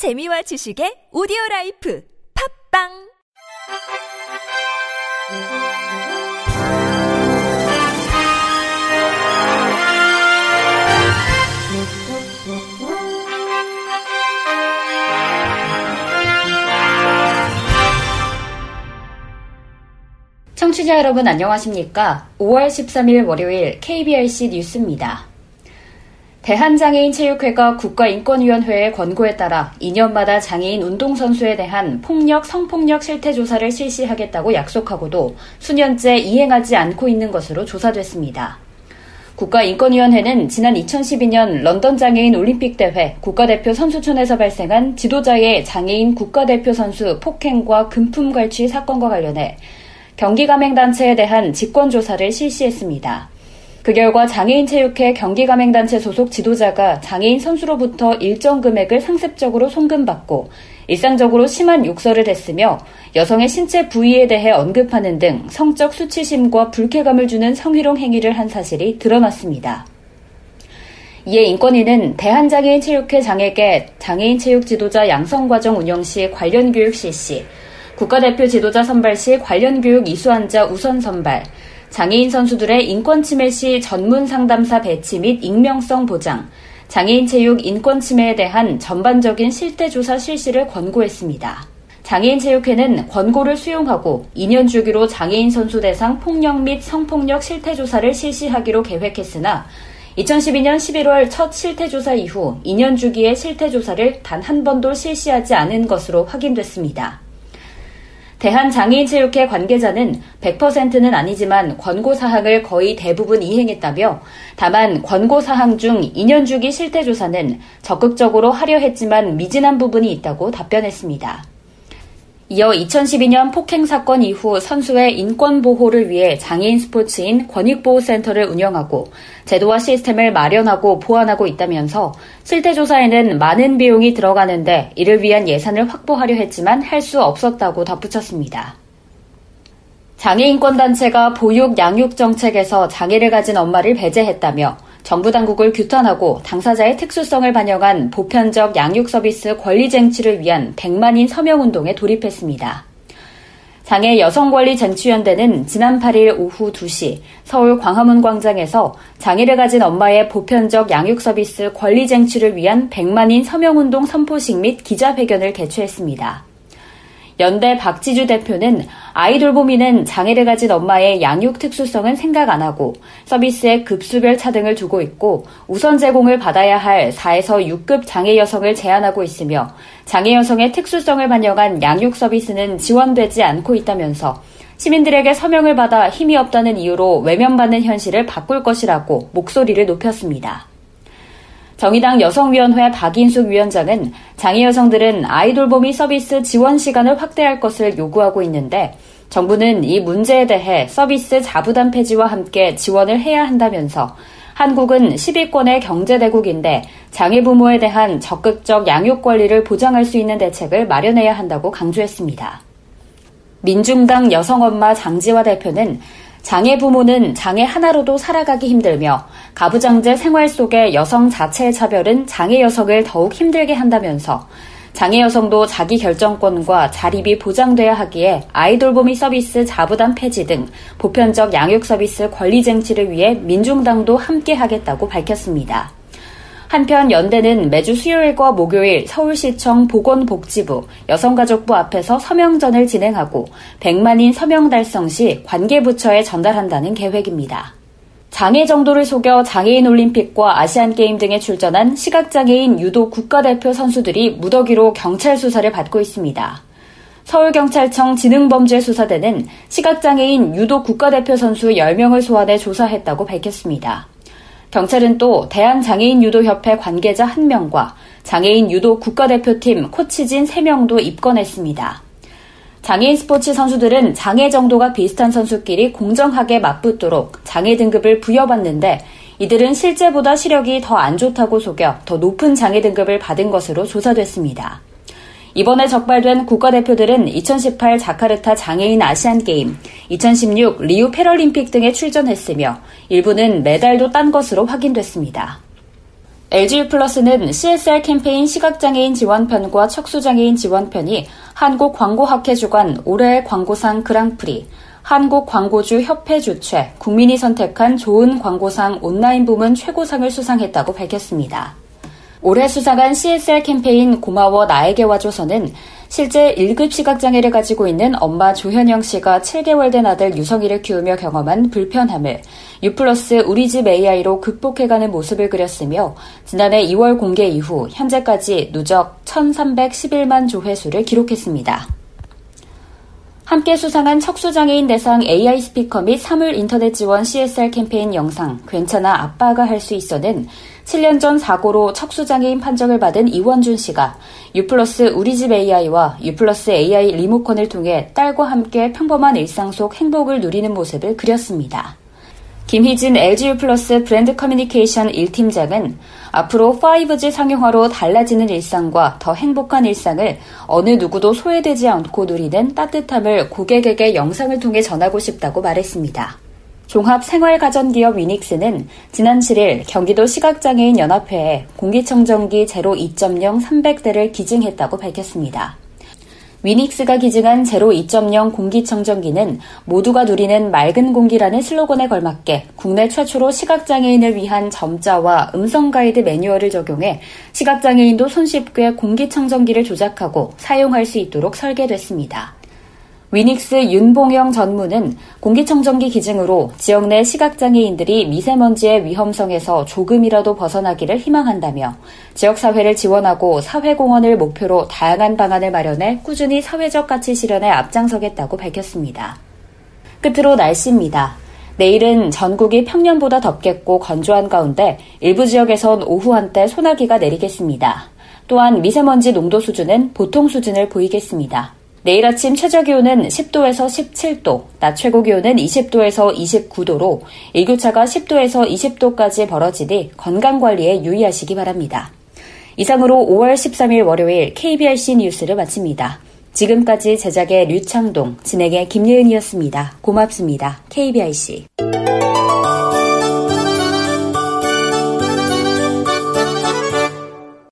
재미와 지식의 오디오 라이프 팝빵 청취자 여러분 안녕하십니까? 5월 13일 월요일 KBRC 뉴스입니다. 대한장애인 체육회가 국가인권위원회의 권고에 따라 2년마다 장애인 운동선수에 대한 폭력, 성폭력 실태 조사를 실시하겠다고 약속하고도 수년째 이행하지 않고 있는 것으로 조사됐습니다. 국가인권위원회는 지난 2012년 런던 장애인 올림픽 대회 국가대표 선수촌에서 발생한 지도자의 장애인 국가대표 선수 폭행과 금품 갈취 사건과 관련해 경기가맹단체에 대한 직권조사를 실시했습니다. 그 결과 장애인 체육회 경기가맹단체 소속 지도자가 장애인 선수로부터 일정 금액을 상습적으로 송금받고 일상적으로 심한 욕설을 했으며 여성의 신체 부위에 대해 언급하는 등 성적 수치심과 불쾌감을 주는 성희롱 행위를 한 사실이 드러났습니다. 이에 인권위는 대한장애인체육회 장에게 장애인 체육 지도자 양성과정 운영 시 관련 교육 실시, 국가대표 지도자 선발 시 관련 교육 이수환자 우선 선발, 장애인 선수들의 인권 침해 시 전문 상담사 배치 및 익명성 보장, 장애인 체육 인권 침해에 대한 전반적인 실태 조사 실시를 권고했습니다. 장애인 체육회는 권고를 수용하고 2년 주기로 장애인 선수 대상 폭력 및 성폭력 실태 조사를 실시하기로 계획했으나 2012년 11월 첫 실태 조사 이후 2년 주기의 실태 조사를 단 한 번도 실시하지 않은 것으로 확인됐습니다. 대한장애인체육회 관계자는 100%는 아니지만 권고사항을 거의 대부분 이행했다며 다만 권고사항 중 2년 주기 실태조사는 적극적으로 하려 했지만 미진한 부분이 있다고 답변했습니다. 이어 2012년 폭행 사건 이후 선수의 인권 보호를 위해 장애인 스포츠인 권익보호센터를 운영하고 제도와 시스템을 마련하고 보완하고 있다면서 실태조사에는 많은 비용이 들어가는데 이를 위한 예산을 확보하려 했지만 할 수 없었다고 덧붙였습니다. 장애인권단체가 보육 양육 정책에서 장애를 가진 엄마를 배제했다며 정부 당국을 규탄하고 당사자의 특수성을 반영한 보편적 양육 서비스 권리 쟁취를 위한 100만인 서명 운동에 돌입했습니다. 장애 여성권리 쟁취연대는 지난 8일 오후 2시 서울 광화문 광장에서 장애를 가진 엄마의 보편적 양육 서비스 권리 쟁취를 위한 100만인 서명 운동 선포식 및 기자회견을 개최했습니다. 연대 박지주 대표는 아이돌봄이는 장애를 가진 엄마의 양육 특수성은 생각 안 하고 서비스에 급수별 차등을 두고 있고 우선 제공을 받아야 할 4에서 6급 장애 여성을 제한하고 있으며 장애 여성의 특수성을 반영한 양육 서비스는 지원되지 않고 있다면서 시민들에게 서명을 받아 힘이 없다는 이유로 외면받는 현실을 바꿀 것이라고 목소리를 높였습니다. 정의당 여성위원회 박인숙 위원장은 장애 여성들은 아이돌보미 서비스 지원 시간을 확대할 것을 요구하고 있는데 정부는 이 문제에 대해 서비스 자부담 폐지와 함께 지원을 해야 한다면서 한국은 10위권의 경제대국인데 장애 부모에 대한 적극적 양육 권리를 보장할 수 있는 대책을 마련해야 한다고 강조했습니다. 민중당 여성엄마 장지화 대표는 장애 부모는 장애 하나로도 살아가기 힘들며 가부장제 생활 속의 여성 자체의 차별은 장애 여성을 더욱 힘들게 한다면서 장애 여성도 자기 결정권과 자립이 보장돼야 하기에 아이돌보미 서비스 자부담 폐지 등 보편적 양육 서비스 권리 쟁취를 위해 민중당도 함께 하겠다고 밝혔습니다. 한편 연대는 매주 수요일과 목요일 서울시청 보건복지부 여성가족부 앞에서 서명전을 진행하고 100만인 서명 달성 시 관계부처에 전달한다는 계획입니다. 장애 정도를 속여 장애인 올림픽과 아시안게임 등에 출전한 시각장애인 유도 국가대표 선수들이 무더기로 경찰 수사를 받고 있습니다. 서울경찰청 지능범죄수사대는 시각장애인 유도 국가대표 선수 10명을 소환해 조사했다고 밝혔습니다. 경찰은 또 대한장애인유도협회 관계자 1명과 장애인 유도 국가대표팀 코치진 3명도 입건했습니다. 장애인 스포츠 선수들은 장애 정도가 비슷한 선수끼리 공정하게 맞붙도록 장애 등급을 부여받는데 이들은 실제보다 시력이 더 안 좋다고 속여 더 높은 장애 등급을 받은 것으로 조사됐습니다. 이번에 적발된 국가대표들은 2018 자카르타 장애인 아시안게임, 2016 리우 패럴림픽 등에 출전했으며 일부는 메달도 딴 것으로 확인됐습니다. LGU 플러스는 CSR 캠페인 시각장애인 지원편과 척수장애인 지원편이 한국광고학회 주관 올해의 광고상 그랑프리, 한국광고주 협회 주최, 국민이 선택한 좋은 광고상 온라인 부문 최고상을 수상했다고 밝혔습니다. 올해 수상한 CSR 캠페인 고마워 나에게 와줘서는 실제 1급 시각장애를 가지고 있는 엄마 조현영 씨가 7개월 된 아들 유성이를 키우며 경험한 불편함을 U 플러스 우리 집 AI로 극복해가는 모습을 그렸으며 지난해 2월 공개 이후 현재까지 누적 1311만 조회수를 기록했습니다. 함께 수상한 척수장애인 대상 AI 스피커 및 사물 인터넷 지원 CSR 캠페인 영상 괜찮아 아빠가 할 수 있어는 7년 전 사고로 척수장애인 판정을 받은 이원준 씨가 유플러스 우리집 AI와 유플러스 AI 리모컨을 통해 딸과 함께 평범한 일상 속 행복을 누리는 모습을 그렸습니다. 김희진 LGU 플러스 브랜드 커뮤니케이션 1팀장은 앞으로 5G 상용화로 달라지는 일상과 더 행복한 일상을 어느 누구도 소외되지 않고 누리는 따뜻함을 고객에게 영상을 통해 전하고 싶다고 말했습니다. 종합생활가전기업 위닉스는 지난 7일 경기도 시각장애인 연합회에 공기청정기 제로 2.0 300대를 기증했다고 밝혔습니다. 위닉스가 기증한 제로 2.0 공기청정기는 모두가 누리는 맑은 공기라는 슬로건에 걸맞게 국내 최초로 시각장애인을 위한 점자와 음성 가이드 매뉴얼을 적용해 시각장애인도 손쉽게 공기청정기를 조작하고 사용할 수 있도록 설계됐습니다. 위닉스 윤봉영 전무는 공기청정기 기증으로 지역 내 시각장애인들이 미세먼지의 위험성에서 조금이라도 벗어나기를 희망한다며 지역사회를 지원하고 사회공헌을 목표로 다양한 방안을 마련해 꾸준히 사회적 가치 실현에 앞장서겠다고 밝혔습니다. 끝으로 날씨입니다. 내일은 전국이 평년보다 덥겠고 건조한 가운데 일부 지역에선 오후 한때 소나기가 내리겠습니다. 또한 미세먼지 농도 수준은 보통 수준을 보이겠습니다. 내일 아침 최저 기온은 10도에서 17도, 낮 최고 기온은 20도에서 29도로 일교차가 10도에서 20도까지 벌어지니 건강 관리에 유의하시기 바랍니다. 이상으로 5월 13일 월요일 KBRC 뉴스를 마칩니다. 지금까지 제작의 류창동, 진행의 김예은이었습니다. 고맙습니다. KBRC.